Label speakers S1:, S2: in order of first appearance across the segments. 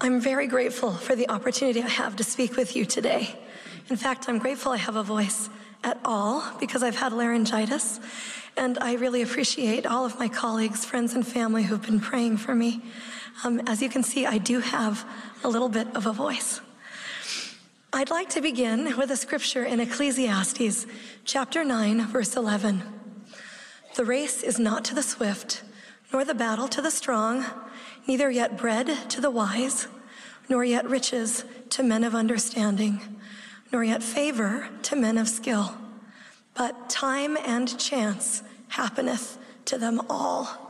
S1: I'm very grateful for the opportunity I have to speak with you today. In fact, I'm grateful I have a voice at all because I've had laryngitis, and I really appreciate all of my colleagues, friends, and family who've been praying for me. Um, as you can see, I do have a little bit of a voice. I'd like to begin with a scripture in Ecclesiastes chapter 9, verse 11. The race is not to the swift, nor the battle to the strong, neither yet bread to the wise, nor yet riches to men of understanding, nor yet favor to men of skill. But time and chance happeneth to them all.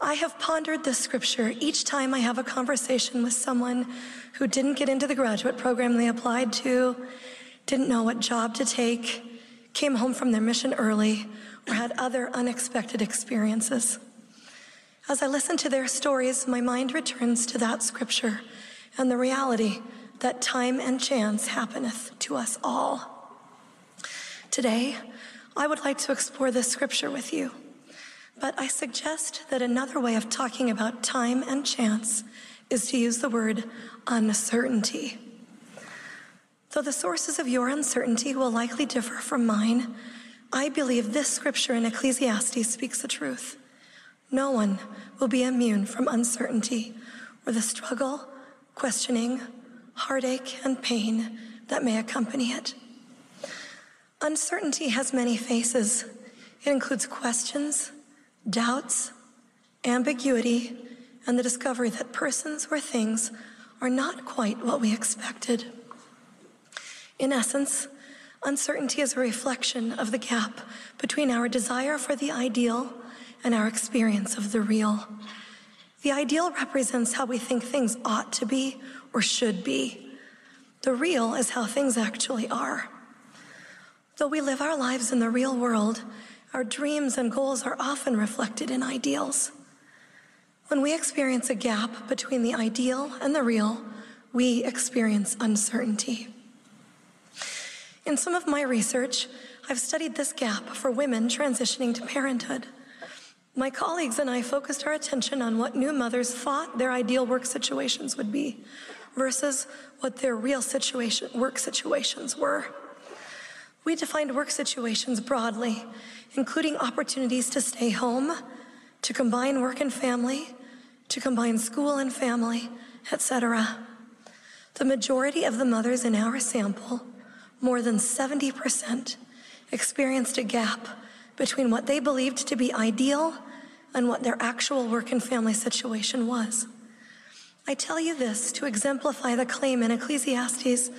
S1: I have pondered this scripture each time I have a conversation with someone who didn't get into the graduate program they applied to, didn't know what job to take, came home from their mission early, or had other unexpected experiences. As I listen to their stories, my mind returns to that scripture and the reality that time and chance happeneth to us all. Today, I would like to explore this scripture with you, but I suggest that another way of talking about time and chance is to use the word uncertainty. Though the sources of your uncertainty will likely differ from mine, I believe this scripture in Ecclesiastes speaks the truth. No one will be immune from uncertainty or the struggle, questioning, heartache, and pain that may accompany it. Uncertainty has many faces. It includes questions, doubts, ambiguity, and the discovery that persons or things are not quite what we expected. In essence, uncertainty is a reflection of the gap between our desire for the ideal and our experience of the real. The ideal represents how we think things ought to be or should be. The real is how things actually are. Though we live our lives in the real world, our dreams and goals are often reflected in ideals. When we experience a gap between the ideal and the real, we experience uncertainty. In some of my research, I've studied this gap for women transitioning to parenthood. My colleagues and I focused our attention on what new mothers thought their ideal work situations would be versus what their real situation, work situations were. We defined work situations broadly, including opportunities to stay home, to combine work and family, to combine school and family, etc. The majority of the mothers in our sample, more than 70%, experienced a gap between what they believed to be ideal and what their actual work and family situation was. I tell you this to exemplify the claim in Ecclesiastes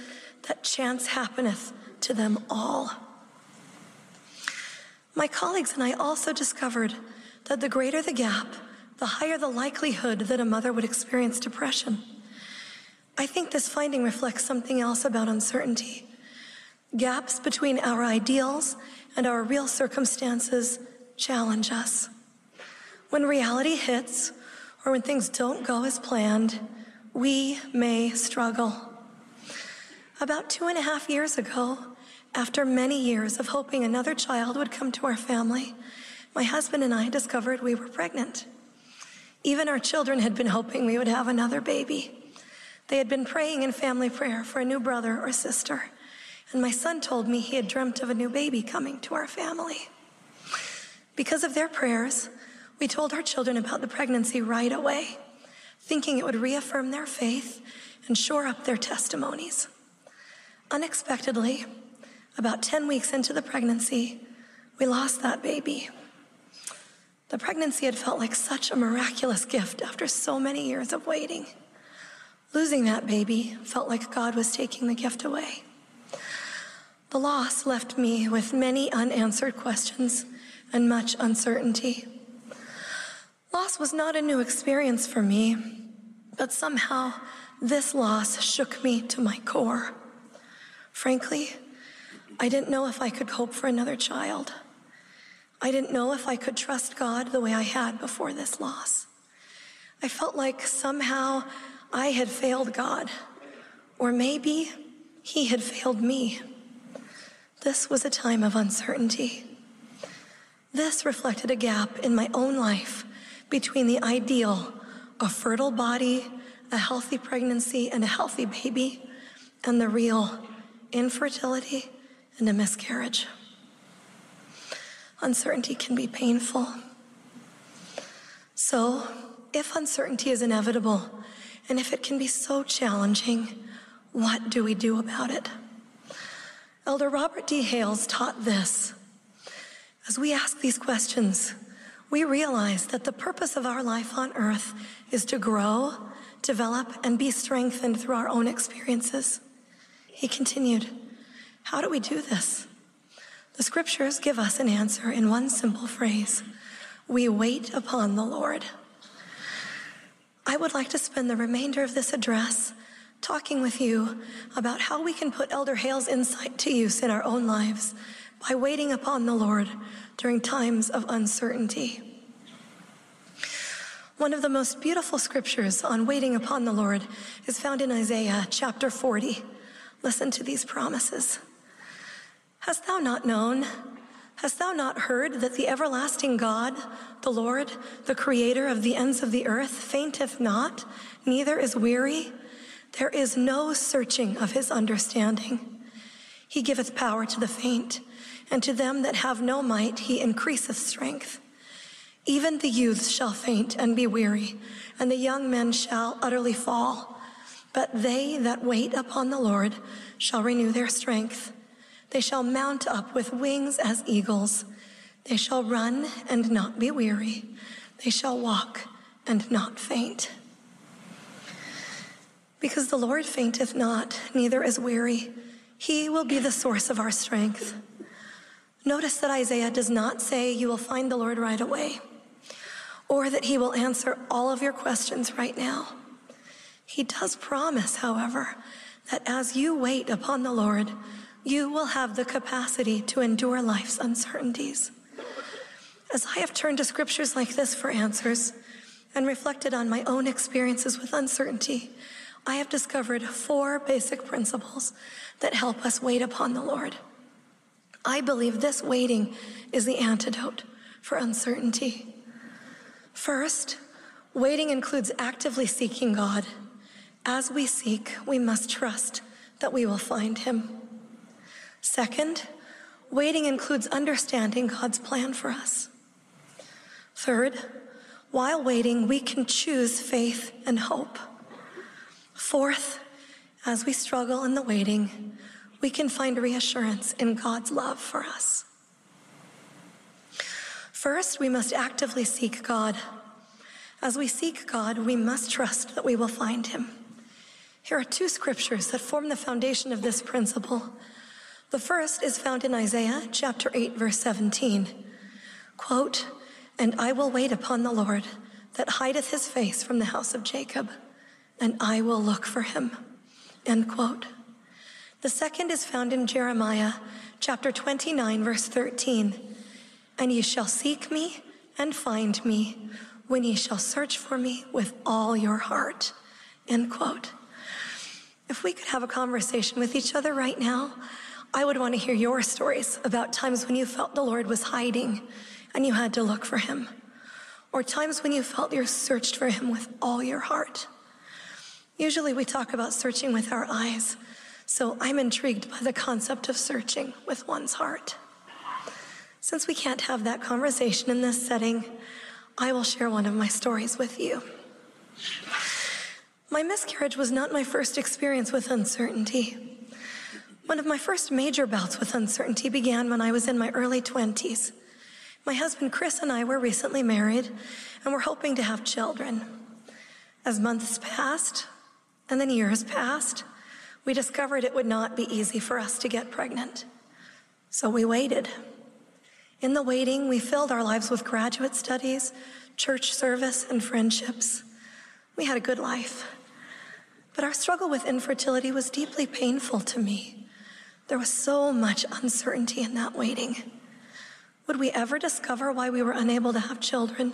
S1: that chance happeneth to them all. My colleagues and I also discovered that the greater the gap, the higher the likelihood that a mother would experience depression. I think this finding reflects something else about uncertainty. Gaps between our ideals and our real circumstances challenge us. When reality hits, or when things don't go as planned, we may struggle. About two and a half years ago, after many years of hoping another child would come to our family, my husband and I discovered we were pregnant. Even our children had been hoping we would have another baby. They had been praying in family prayer for a new brother or sister, and my son told me he had dreamt of a new baby coming to our family. Because of their prayers, we told our children about the pregnancy right away, thinking it would reaffirm their faith and shore up their testimonies. Unexpectedly, about 10 weeks into the pregnancy, we lost that baby. The pregnancy had felt like such a miraculous gift after so many years of waiting. Losing that baby felt like God was taking the gift away. The loss left me with many unanswered questions and much uncertainty. Loss was not a new experience for me, but somehow this loss shook me to my core. Frankly, I didn't know if I could hope for another child. I didn't know if I could trust God the way I had before this loss. I felt like somehow I had failed God, or maybe He had failed me. This was a time of uncertainty. This reflected a gap in my own life between the ideal, a fertile body, a healthy pregnancy, and a healthy baby, and the real, infertility and a miscarriage. Uncertainty can be painful. So, if uncertainty is inevitable, and if it can be so challenging, what do we do about it? Elder Robert D. Hales taught this. As we ask these questions, we realize that the purpose of our life on earth is to grow, develop, and be strengthened through our own experiences. He continued, How do we do this? The scriptures give us an answer in one simple phrase We wait upon the Lord. I would like to spend the remainder of this address talking with you about how we can put Elder Hales' insight to use in our own lives by waiting upon the Lord during times of uncertainty. One of the most beautiful scriptures on waiting upon the Lord is found in Isaiah chapter 40. Listen to these promises. Hast thou not known? Hast thou not heard that the everlasting God, the Lord, the creator of the ends of the earth, fainteth not, neither is weary? There is no searching of his understanding. He giveth power to the faint, and to them that have no might he increaseth strength. Even the youths shall faint and be weary, and the young men shall utterly fall. But they that wait upon the Lord shall renew their strength. They shall mount up with wings as eagles. They shall run and not be weary. They shall walk and not faint. Because the Lord fainteth not, neither is weary. He will be the source of our strength. Notice that Isaiah does not say you will find the Lord right away, or that he will answer all of your questions right now. He does promise, however, that as you wait upon the Lord, you will have the capacity to endure life's uncertainties. As I have turned to scriptures like this for answers and reflected on my own experiences with uncertainty, I have discovered four basic principles that help us wait upon the Lord. I believe this waiting is the antidote for uncertainty. First, waiting includes actively seeking God. As we seek, we must trust that we will find Him. Second, waiting includes understanding God's plan for us. Third, while waiting, we can choose faith and hope. Fourth, as we struggle in the waiting, we can find reassurance in God's love for us. First, we must actively seek God. As we seek God, we must trust that we will find Him. Here are two scriptures that form the foundation of this principle. The first is found in Isaiah chapter 8, verse 17. Quote, And I will wait upon the Lord that hideth his face from the house of Jacob and I will look for him. End quote. The second is found in Jeremiah chapter 29, verse 13. And ye shall seek me and find me when ye shall search for me with all your heart. End quote. If we could have a conversation with each other right now, I would want to hear your stories about times when you felt the Lord was hiding and you had to look for him, or times when you felt you searched for him with all your heart. Usually we talk about searching with our eyes, so I'm intrigued by the concept of searching with one's heart. Since we can't have that conversation in this setting, I will share one of my stories with you. My miscarriage was not my first experience with uncertainty. One of my first major bouts with uncertainty began when I was in my early 20s. My husband Chris and I were recently married and were hoping to have children. As months passed, and then years passed. We discovered it would not be easy for us to get pregnant. So we waited. In the waiting, we filled our lives with graduate studies, church service, and friendships. We had a good life. But our struggle with infertility was deeply painful to me. There was so much uncertainty in that waiting. Would we ever discover why we were unable to have children?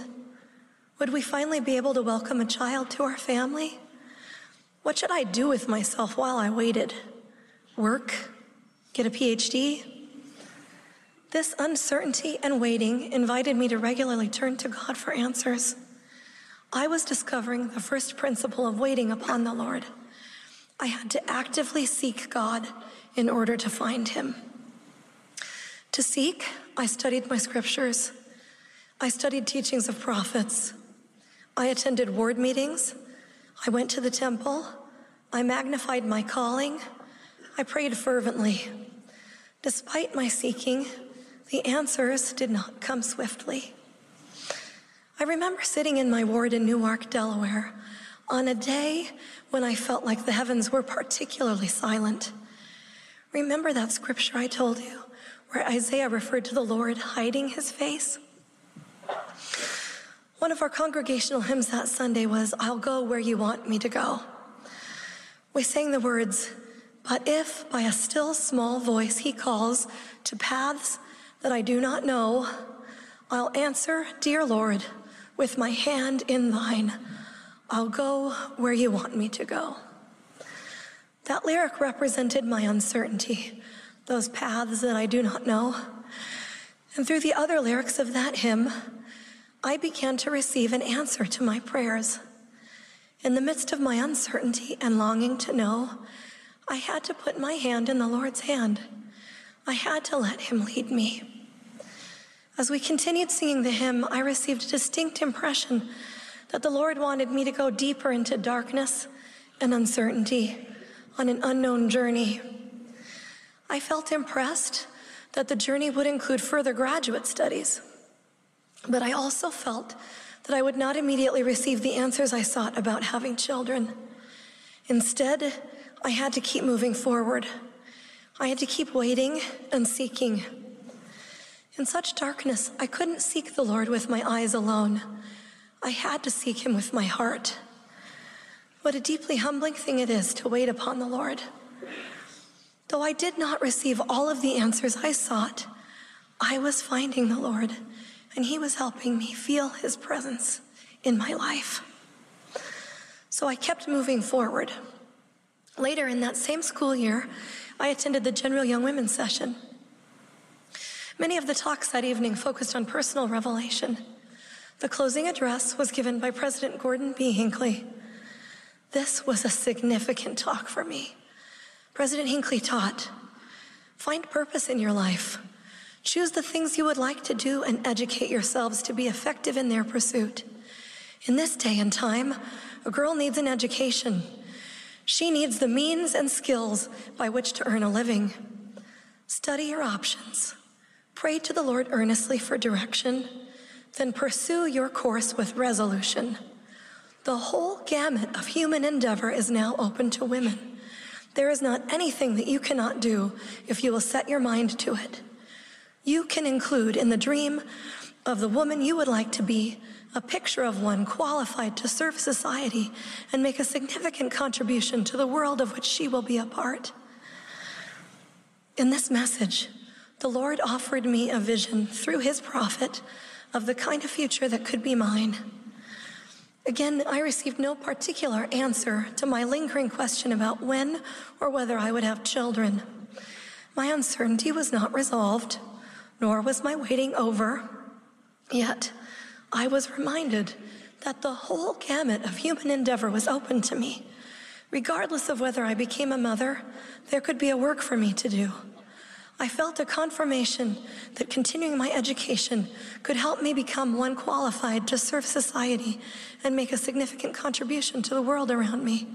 S1: Would we finally be able to welcome a child to our family? What should I do with myself while I waited? Work? Get a PhD? This uncertainty and waiting invited me to regularly turn to God for answers. I was discovering the first principle of waiting upon the Lord. I had to actively seek God in order to find Him. To seek, I studied my scriptures. I studied teachings of prophets. I attended ward meetings. I went to the temple. I magnified my calling. I prayed fervently. Despite my seeking, the answers did not come swiftly. I remember sitting in my ward in Newark, Delaware, on a day when I felt like the heavens were particularly silent. Remember that scripture I told you, where Isaiah referred to the Lord hiding his face? One of our congregational hymns that Sunday was, I'll go where you want me to go. We sang the words, but if by a still small voice he calls to paths that I do not know, I'll answer, Dear Lord, with my hand in thine. I'll go where you want me to go. That lyric represented my uncertainty, those paths that I do not know. And through the other lyrics of that hymn, I began to receive an answer to my prayers. In the midst of my uncertainty and longing to know, I had to put my hand in the Lord's hand. I had to let Him lead me. As we continued singing the hymn, I received a distinct impression that the Lord wanted me to go deeper into darkness and uncertainty on an unknown journey. I felt impressed that the journey would include further graduate studies, but I also felt that I would not immediately receive the answers I sought about having children. Instead, I had to keep moving forward. I had to keep waiting and seeking. In such darkness, I couldn't seek the Lord with my eyes alone. I had to seek him with my heart. What a deeply humbling thing it is to wait upon the Lord. Though I did not receive all of the answers I sought, I was finding the Lord, and he was helping me feel his presence in my life. So I kept moving forward. Later in that same school year, I attended the General Young Women's session. Many of the talks that evening focused on personal revelation. The closing address was given by President Gordon B. Hinckley. This was a significant talk for me. President Hinckley taught find purpose in your life. Choose the things you would like to do and educate yourselves to be effective in their pursuit. In this day and time, a girl needs an education. She needs the means and skills by which to earn a living. Study your options. Pray to the Lord earnestly for direction. Then pursue your course with resolution. The whole gamut of human endeavor is now open to women. There is not anything that you cannot do if you will set your mind to it. You can include in the dream of the woman you would like to be a picture of one qualified to serve society and make a significant contribution to the world of which she will be a part. In this message, the Lord offered me a vision through his prophet of the kind of future that could be mine. Again, I received no particular answer to my lingering question about when or whether I would have children. My uncertainty was not resolved, nor was my waiting over. Yet, I was reminded that the whole gamut of human endeavor was open to me. Regardless of whether I became a mother, there could be a work for me to do. I felt a confirmation that continuing my education could help me become one qualified to serve society and make a significant contribution to the world around me.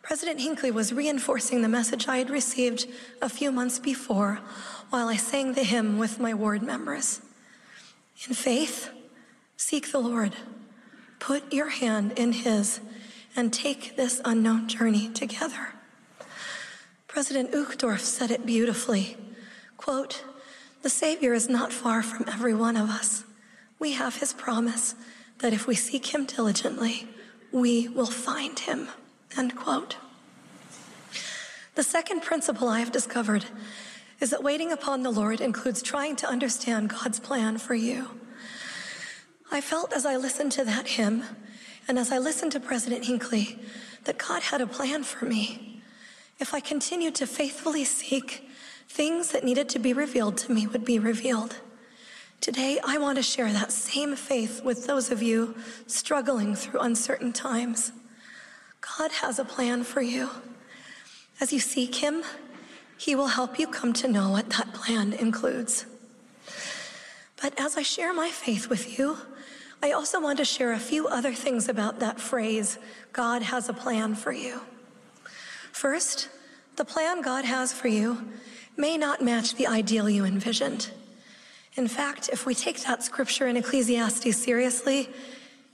S1: President Hinckley was reinforcing the message I had received a few months before while I sang the hymn with my ward members. In faith, Seek the Lord. Put your hand in His and take this unknown journey together. President Uchtdorf said it beautifully. Quote, the Savior is not far from every one of us. We have his promise that if we seek him diligently, we will find him. End quote. The second principle I have discovered is that waiting upon the Lord includes trying to understand God's plan for you. I felt as I listened to that hymn and as I listened to President Hinckley that God had a plan for me. If I continued to faithfully seek, things that needed to be revealed to me would be revealed. Today, I want to share that same faith with those of you struggling through uncertain times. God has a plan for you. As you seek Him, He will help you come to know what that plan includes. But as I share my faith with you, I also want to share a few other things about that phrase God has a plan for you. First, the plan God has for you may not match the ideal you envisioned. In fact, if we take that scripture in Ecclesiastes seriously,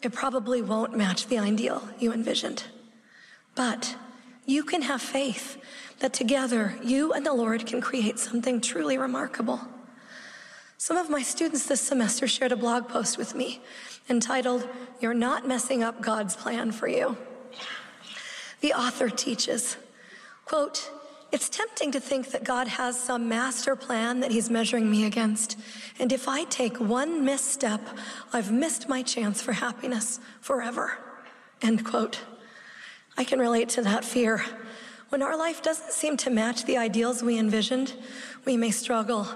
S1: it probably won't match the ideal you envisioned. But you can have faith that together you and the Lord can create something truly remarkable. Some of my students this semester shared a blog post with me entitled, You're Not Messing Up God's Plan for You. The author teaches, quote, it's tempting to think that God has some master plan that He's measuring me against. And if I take one misstep, I've missed my chance for happiness forever. End quote. I can relate to that fear. When our life doesn't seem to match the ideals we envisioned, we may struggle,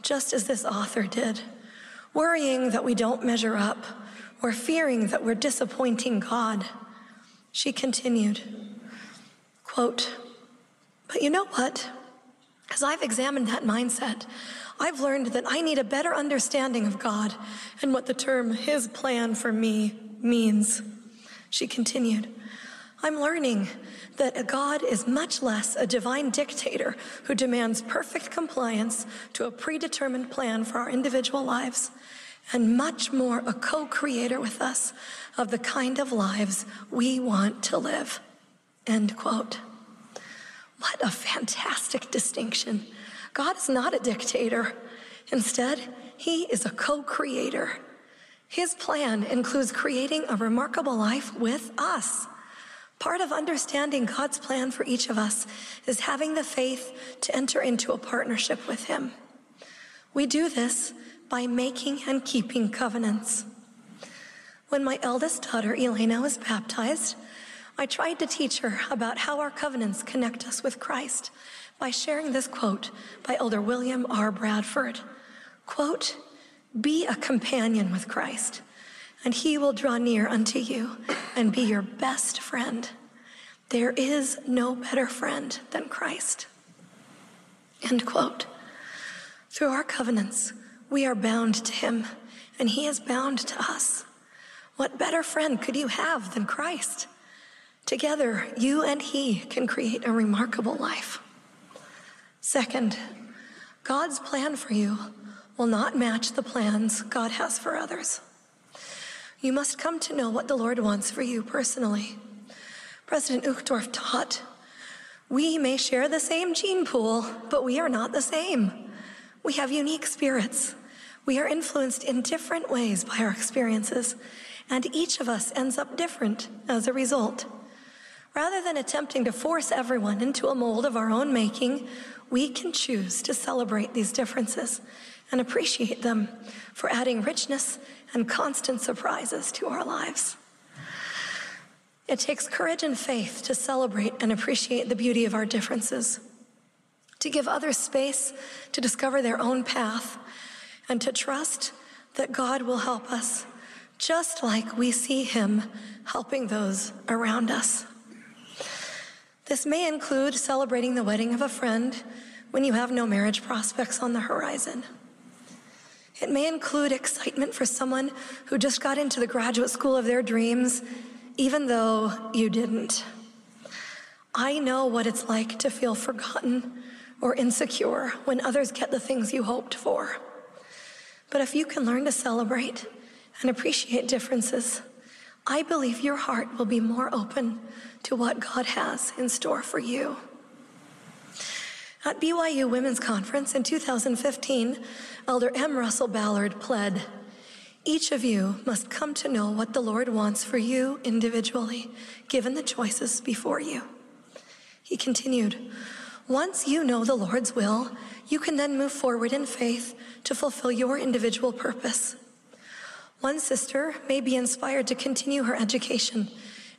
S1: just as this author did, worrying that we don't measure up or fearing that we're disappointing God. She continued, quote, But you know what? As I've examined that mindset, I've learned that I need a better understanding of God and what the term His plan for me means. She continued, I'm learning that a God is much less a divine dictator who demands perfect compliance to a predetermined plan for our individual lives, and much more a co creator with us of the kind of lives we want to live. End quote. What a fantastic distinction. God is not a dictator. Instead, He is a co creator. His plan includes creating a remarkable life with us. Part of understanding God's plan for each of us is having the faith to enter into a partnership with Him. We do this by making and keeping covenants. When my eldest daughter, Elena, was baptized, I tried to teach her about how our covenants connect us with Christ by sharing this quote by Elder William R. Bradford. Quote, be a companion with Christ and he will draw near unto you and be your best friend. There is no better friend than Christ. End quote. Through our covenants, we are bound to him, and he is bound to us. What better friend could you have than Christ? Together, you and he can create a remarkable life. Second, God's plan for you will not match the plans God has for others. You must come to know what the Lord wants for you personally. President Uchtdorf taught, we may share the same gene pool, but we are not the same. We have unique spirits. We are influenced in different ways by our experiences, and each of us ends up different as a result. Rather than attempting to force everyone into a mold of our own making, we can choose to celebrate these differences and appreciate them for adding richness and constant surprises to our lives. It takes courage and faith to celebrate and appreciate the beauty of our differences, to give others space to discover their own path, and to trust that God will help us, just like we see Him helping those around us. This may include celebrating the wedding of a friend when you have no marriage prospects on the horizon. It may include excitement for someone who just got into the graduate school of their dreams, even though you didn't. I know what it's like to feel forgotten or insecure when others get the things you hoped for. But if you can learn to celebrate and appreciate differences, I believe your heart will be more open to what God has in store for you. At BYU Women's Conference in 2015, Elder M. Russell Ballard pled, Each of you must come to know what the Lord wants for you individually, given the choices before you. He continued, Once you know the Lord's will, you can then move forward in faith to fulfill your individual purpose. One sister may be inspired to continue her education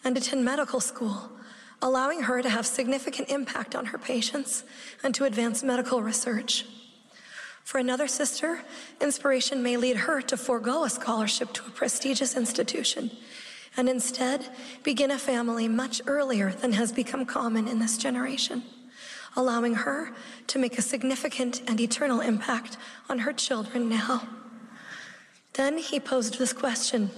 S1: and attend medical school, allowing her to have significant impact on her patients and to advance medical research. For another sister, inspiration may lead her to forego a scholarship to a prestigious institution and instead begin a family much earlier than has become common in this generation, allowing her to make a significant and eternal impact on her children now. Then he posed this question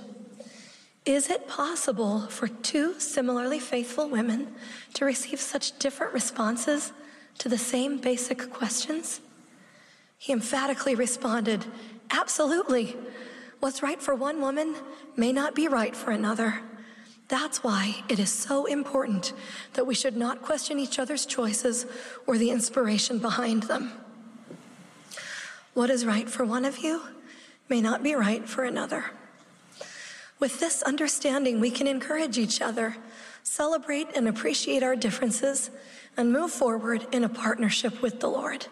S1: Is it possible for two similarly faithful women to receive such different responses to the same basic questions? He emphatically responded, Absolutely. What's right for one woman may not be right for another. That's why it is so important that we should not question each other's choices or the inspiration behind them. What is right for one of you may not be right for another. With this understanding, we can encourage each other, celebrate and appreciate our differences, and move forward in a partnership with the Lord.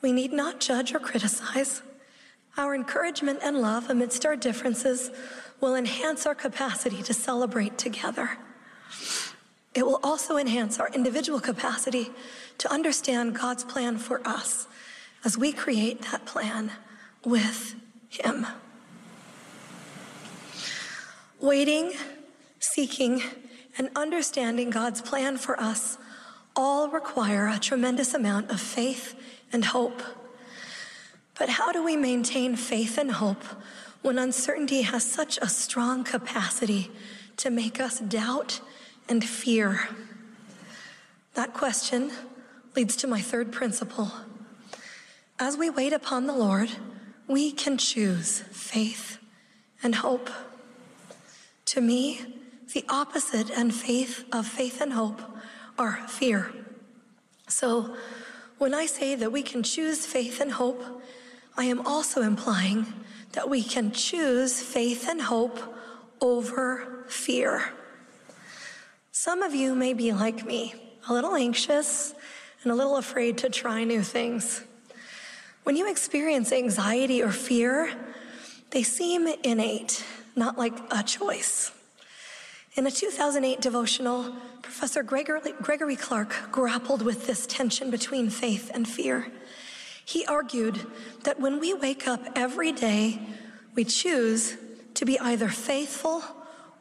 S1: We need not judge or criticize. Our encouragement and love amidst our differences will enhance our capacity to celebrate together. It will also enhance our individual capacity to understand God's plan for us as we create that plan with Him. Waiting, seeking, and understanding God's plan for us all require a tremendous amount of faith and hope. But how do we maintain faith and hope when uncertainty has such a strong capacity to make us doubt and fear? That question leads to my third principle. As we wait upon the Lord, we can choose faith and hope. To me, the opposite and faith of faith and hope are fear. So when I say that we can choose faith and hope, I am also implying that we can choose faith and hope over fear. Some of you may be like me, a little anxious and a little afraid to try new things. When you experience anxiety or fear, they seem innate, not like a choice. In a 2008 devotional, Professor Gregory, Gregory Clark grappled with this tension between faith and fear. He argued that when we wake up every day, we choose to be either faithful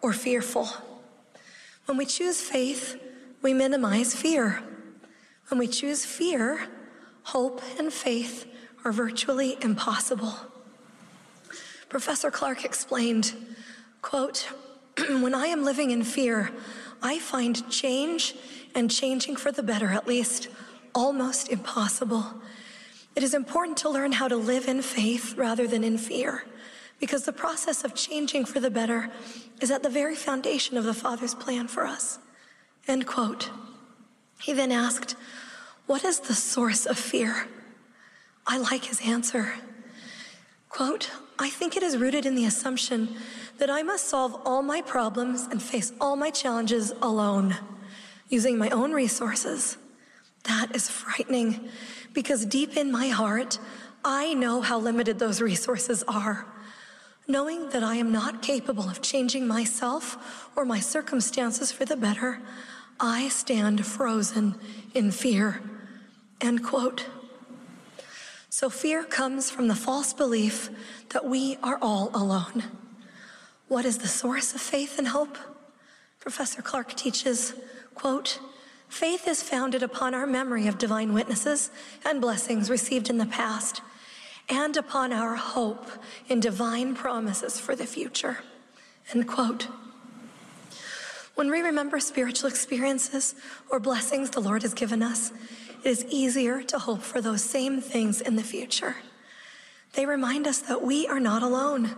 S1: or fearful. When we choose faith, we minimize fear. When we choose fear, hope and faith are virtually impossible. Professor Clark explained, quote, when I am living in fear, I find change and changing for the better, at least, almost impossible. It is important to learn how to live in faith rather than in fear, because the process of changing for the better is at the very foundation of the Father's plan for us. End quote. He then asked, What is the source of fear? I like his answer. Quote, I think it is rooted in the assumption that I must solve all my problems and face all my challenges alone, using my own resources. That is frightening because deep in my heart, I know how limited those resources are. Knowing that I am not capable of changing myself or my circumstances for the better, I stand frozen in fear. End quote. So fear comes from the false belief that we are all alone. What is the source of faith and hope? Professor Clark teaches, quote, faith is founded upon our memory of divine witnesses and blessings received in the past and upon our hope in divine promises for the future, end quote. When we remember spiritual experiences or blessings the Lord has given us, it is easier to hope for those same things in the future. They remind us that we are not alone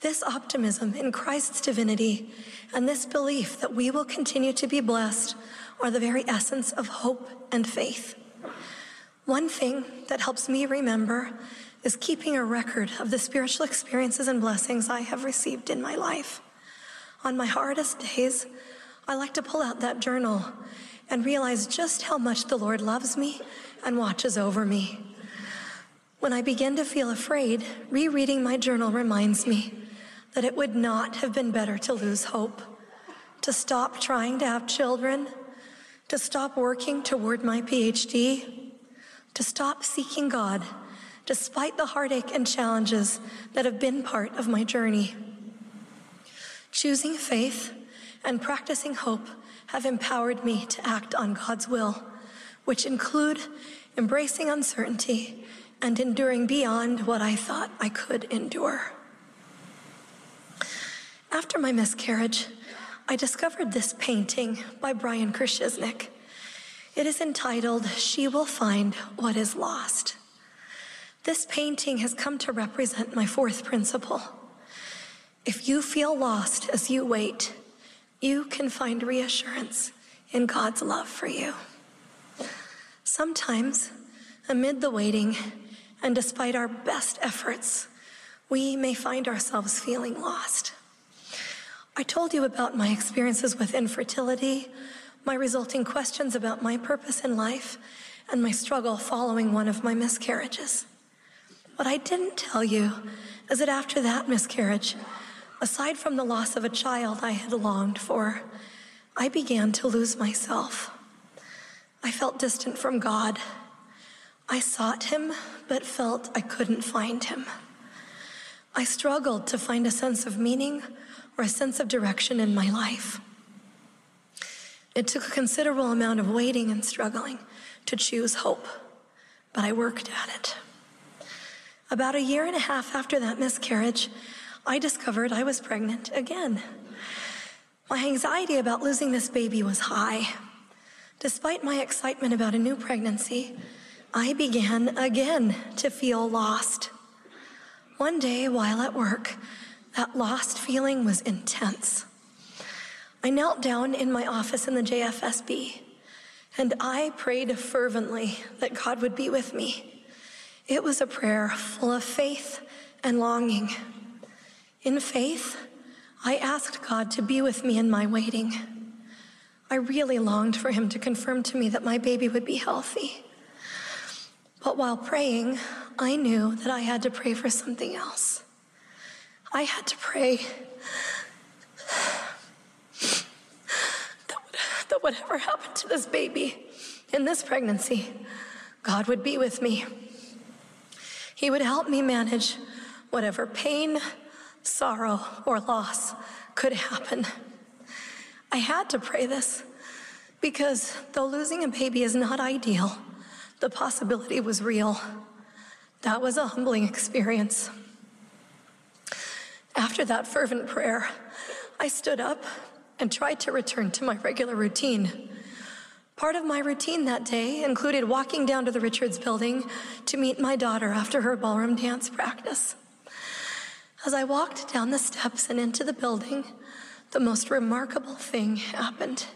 S1: this optimism in Christ's divinity and this belief that we will continue to be blessed are the very essence of hope and faith. One thing that helps me remember is keeping a record of the spiritual experiences and blessings I have received in my life. On my hardest days, I like to pull out that journal and realize just how much the Lord loves me and watches over me. When I begin to feel afraid, rereading my journal reminds me that it would not have been better to lose hope, to stop trying to have children, to stop working toward my PhD, to stop seeking God despite the heartache and challenges that have been part of my journey. Choosing faith and practicing hope have empowered me to act on God's will, which include embracing uncertainty and enduring beyond what I thought I could endure. After my miscarriage, I discovered this painting by Brian Kershisnik. It is entitled, She Will Find What Is Lost. This painting has come to represent my fourth principle. If you feel lost as you wait, you can find reassurance in God's love for you. Sometimes, amid the waiting, and despite our best efforts, we may find ourselves feeling lost. I told you about my experiences with infertility, my resulting questions about my purpose in life, and my struggle following one of my miscarriages. What I didn't tell you is that after that miscarriage, aside from the loss of a child I had longed for, I began to lose myself. I felt distant from God. I sought Him, but felt I couldn't find Him. I struggled to find a sense of meaning or a sense of direction in my life. It took a considerable amount of waiting and struggling to choose hope, but I worked at it. About a year and a half after that miscarriage, I discovered I was pregnant again. My anxiety about losing this baby was high. Despite my excitement about a new pregnancy, I began again to feel lost. One day while at work, that lost feeling was intense. I knelt down in my office in the JFSB and I prayed fervently that God would be with me. It was a prayer full of faith and longing. In faith, I asked God to be with me in my waiting. I really longed for Him to confirm to me that my baby would be healthy. But while praying, I knew that I had to pray for something else. I had to pray that, whatever happened to this baby in this pregnancy, God would be with me. He would help me manage whatever pain, sorrow, or loss could happen. I had to pray this because though losing a baby is not ideal, the possibility was real. That was a humbling experience. After that fervent prayer, I stood up and tried to return to my regular routine. Part of my routine that day included walking down to the Richards building to meet my daughter after her ballroom dance practice. As I walked down the steps and into the building, the most remarkable thing happened.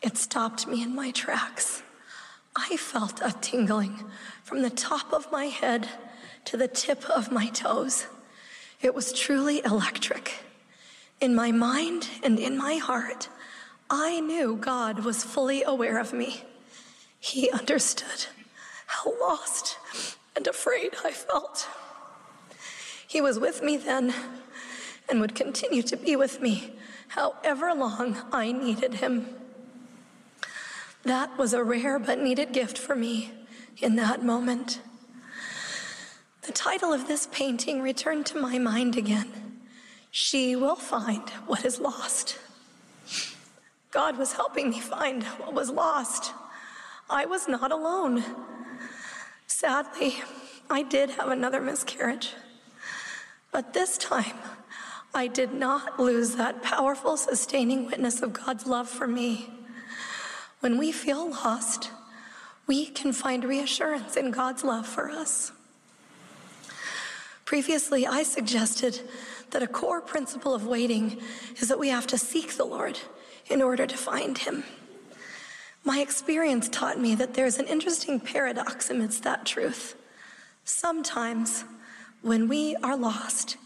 S1: It stopped me in my tracks. I felt a tingling from the top of my head to the tip of my toes. It was truly electric. In my mind and in my heart, I knew God was fully aware of me. He understood how lost and afraid I felt. He was with me then and would continue to be with me however long I needed him. That was a rare but needed gift for me in that moment. The title of this painting returned to my mind again She Will Find What Is Lost. God was helping me find what was lost. I was not alone. Sadly, I did have another miscarriage. But this time, I did not lose that powerful, sustaining witness of God's love for me. When we feel lost, we can find reassurance in God's love for us. Previously, I suggested that a core principle of waiting is that we have to seek the Lord in order to find him. My experience taught me that there's an interesting paradox amidst that truth. Sometimes, when we are lost,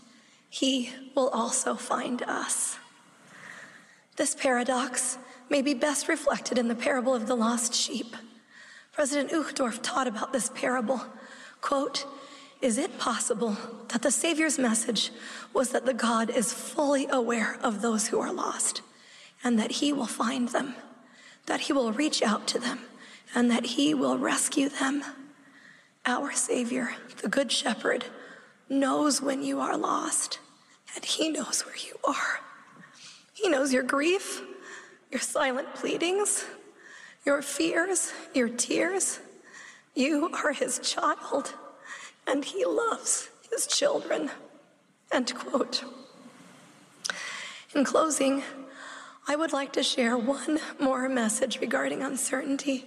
S1: he will also find us. This paradox may be best reflected in the parable of the lost sheep. President Uchtdorf taught about this parable. Quote, is it possible that the Savior's message was that the God is fully aware of those who are lost and that he will find them, that he will reach out to them, and that he will rescue them? Our Savior, the Good Shepherd, knows when you are lost and he knows where you are. He knows your grief, your silent pleadings, your fears, your tears. You are his child and he loves his children. End quote. In closing, I would like to share one more message regarding uncertainty.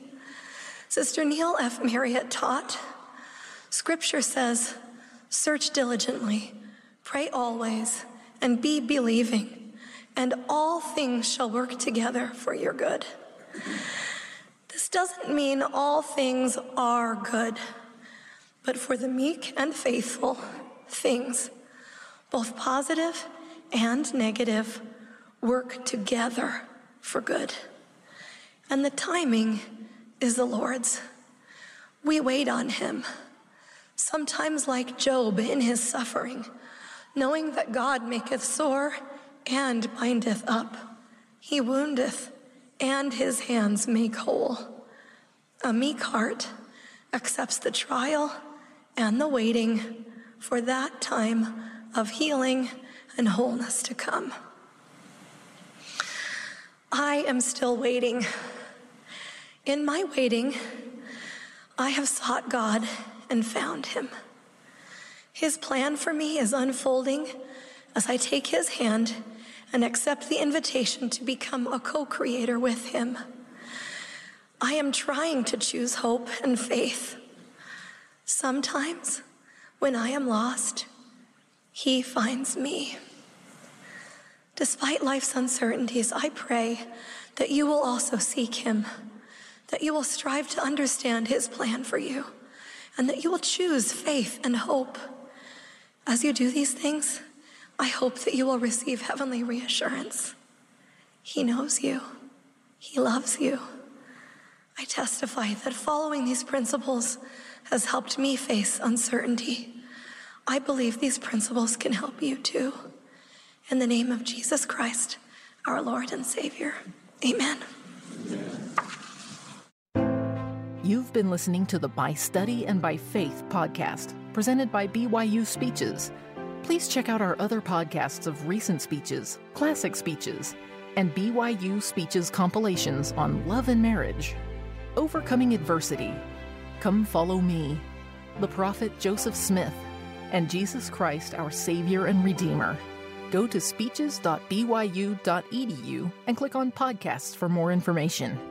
S1: Sister Neill F. Marriott taught Scripture says, Search diligently, pray always, and be believing, and all things shall work together for your good. This doesn't mean all things are good but for the meek and faithful, things, both positive and negative, work together for good. And the timing is the Lord's. We wait on Him, sometimes like Job in his suffering, knowing that God maketh sore and bindeth up. He woundeth, and his hands make whole. A meek heart accepts the trial and the waiting for that time of healing and wholeness to come. I am still waiting. In my waiting, I have sought God and found Him. His plan for me is unfolding as I take His hand and accept the invitation to become a co creator with Him. I am trying to choose hope and faith Sometimes, when I am lost, He finds me. Despite life's uncertainties, I pray that you will also seek Him, that you will strive to understand His plan for you, and that you will choose faith and hope. As you do these things, I hope that you will receive heavenly reassurance. He knows you, He loves you. I testify that following these principles has helped me face uncertainty. I believe these principles can help you too. In the name of Jesus Christ, our Lord and Savior. Amen.
S2: You've been listening to the By Study and by Faith podcast, presented by BYU Speeches. Please check out our other podcasts of recent speeches, classic speeches, and BYU Speeches compilations on love and marriage, overcoming adversity, Come follow me, the prophet Joseph Smith, and Jesus Christ, our Savior and Redeemer. Go to speeches.byu.edu and click on podcasts for more information.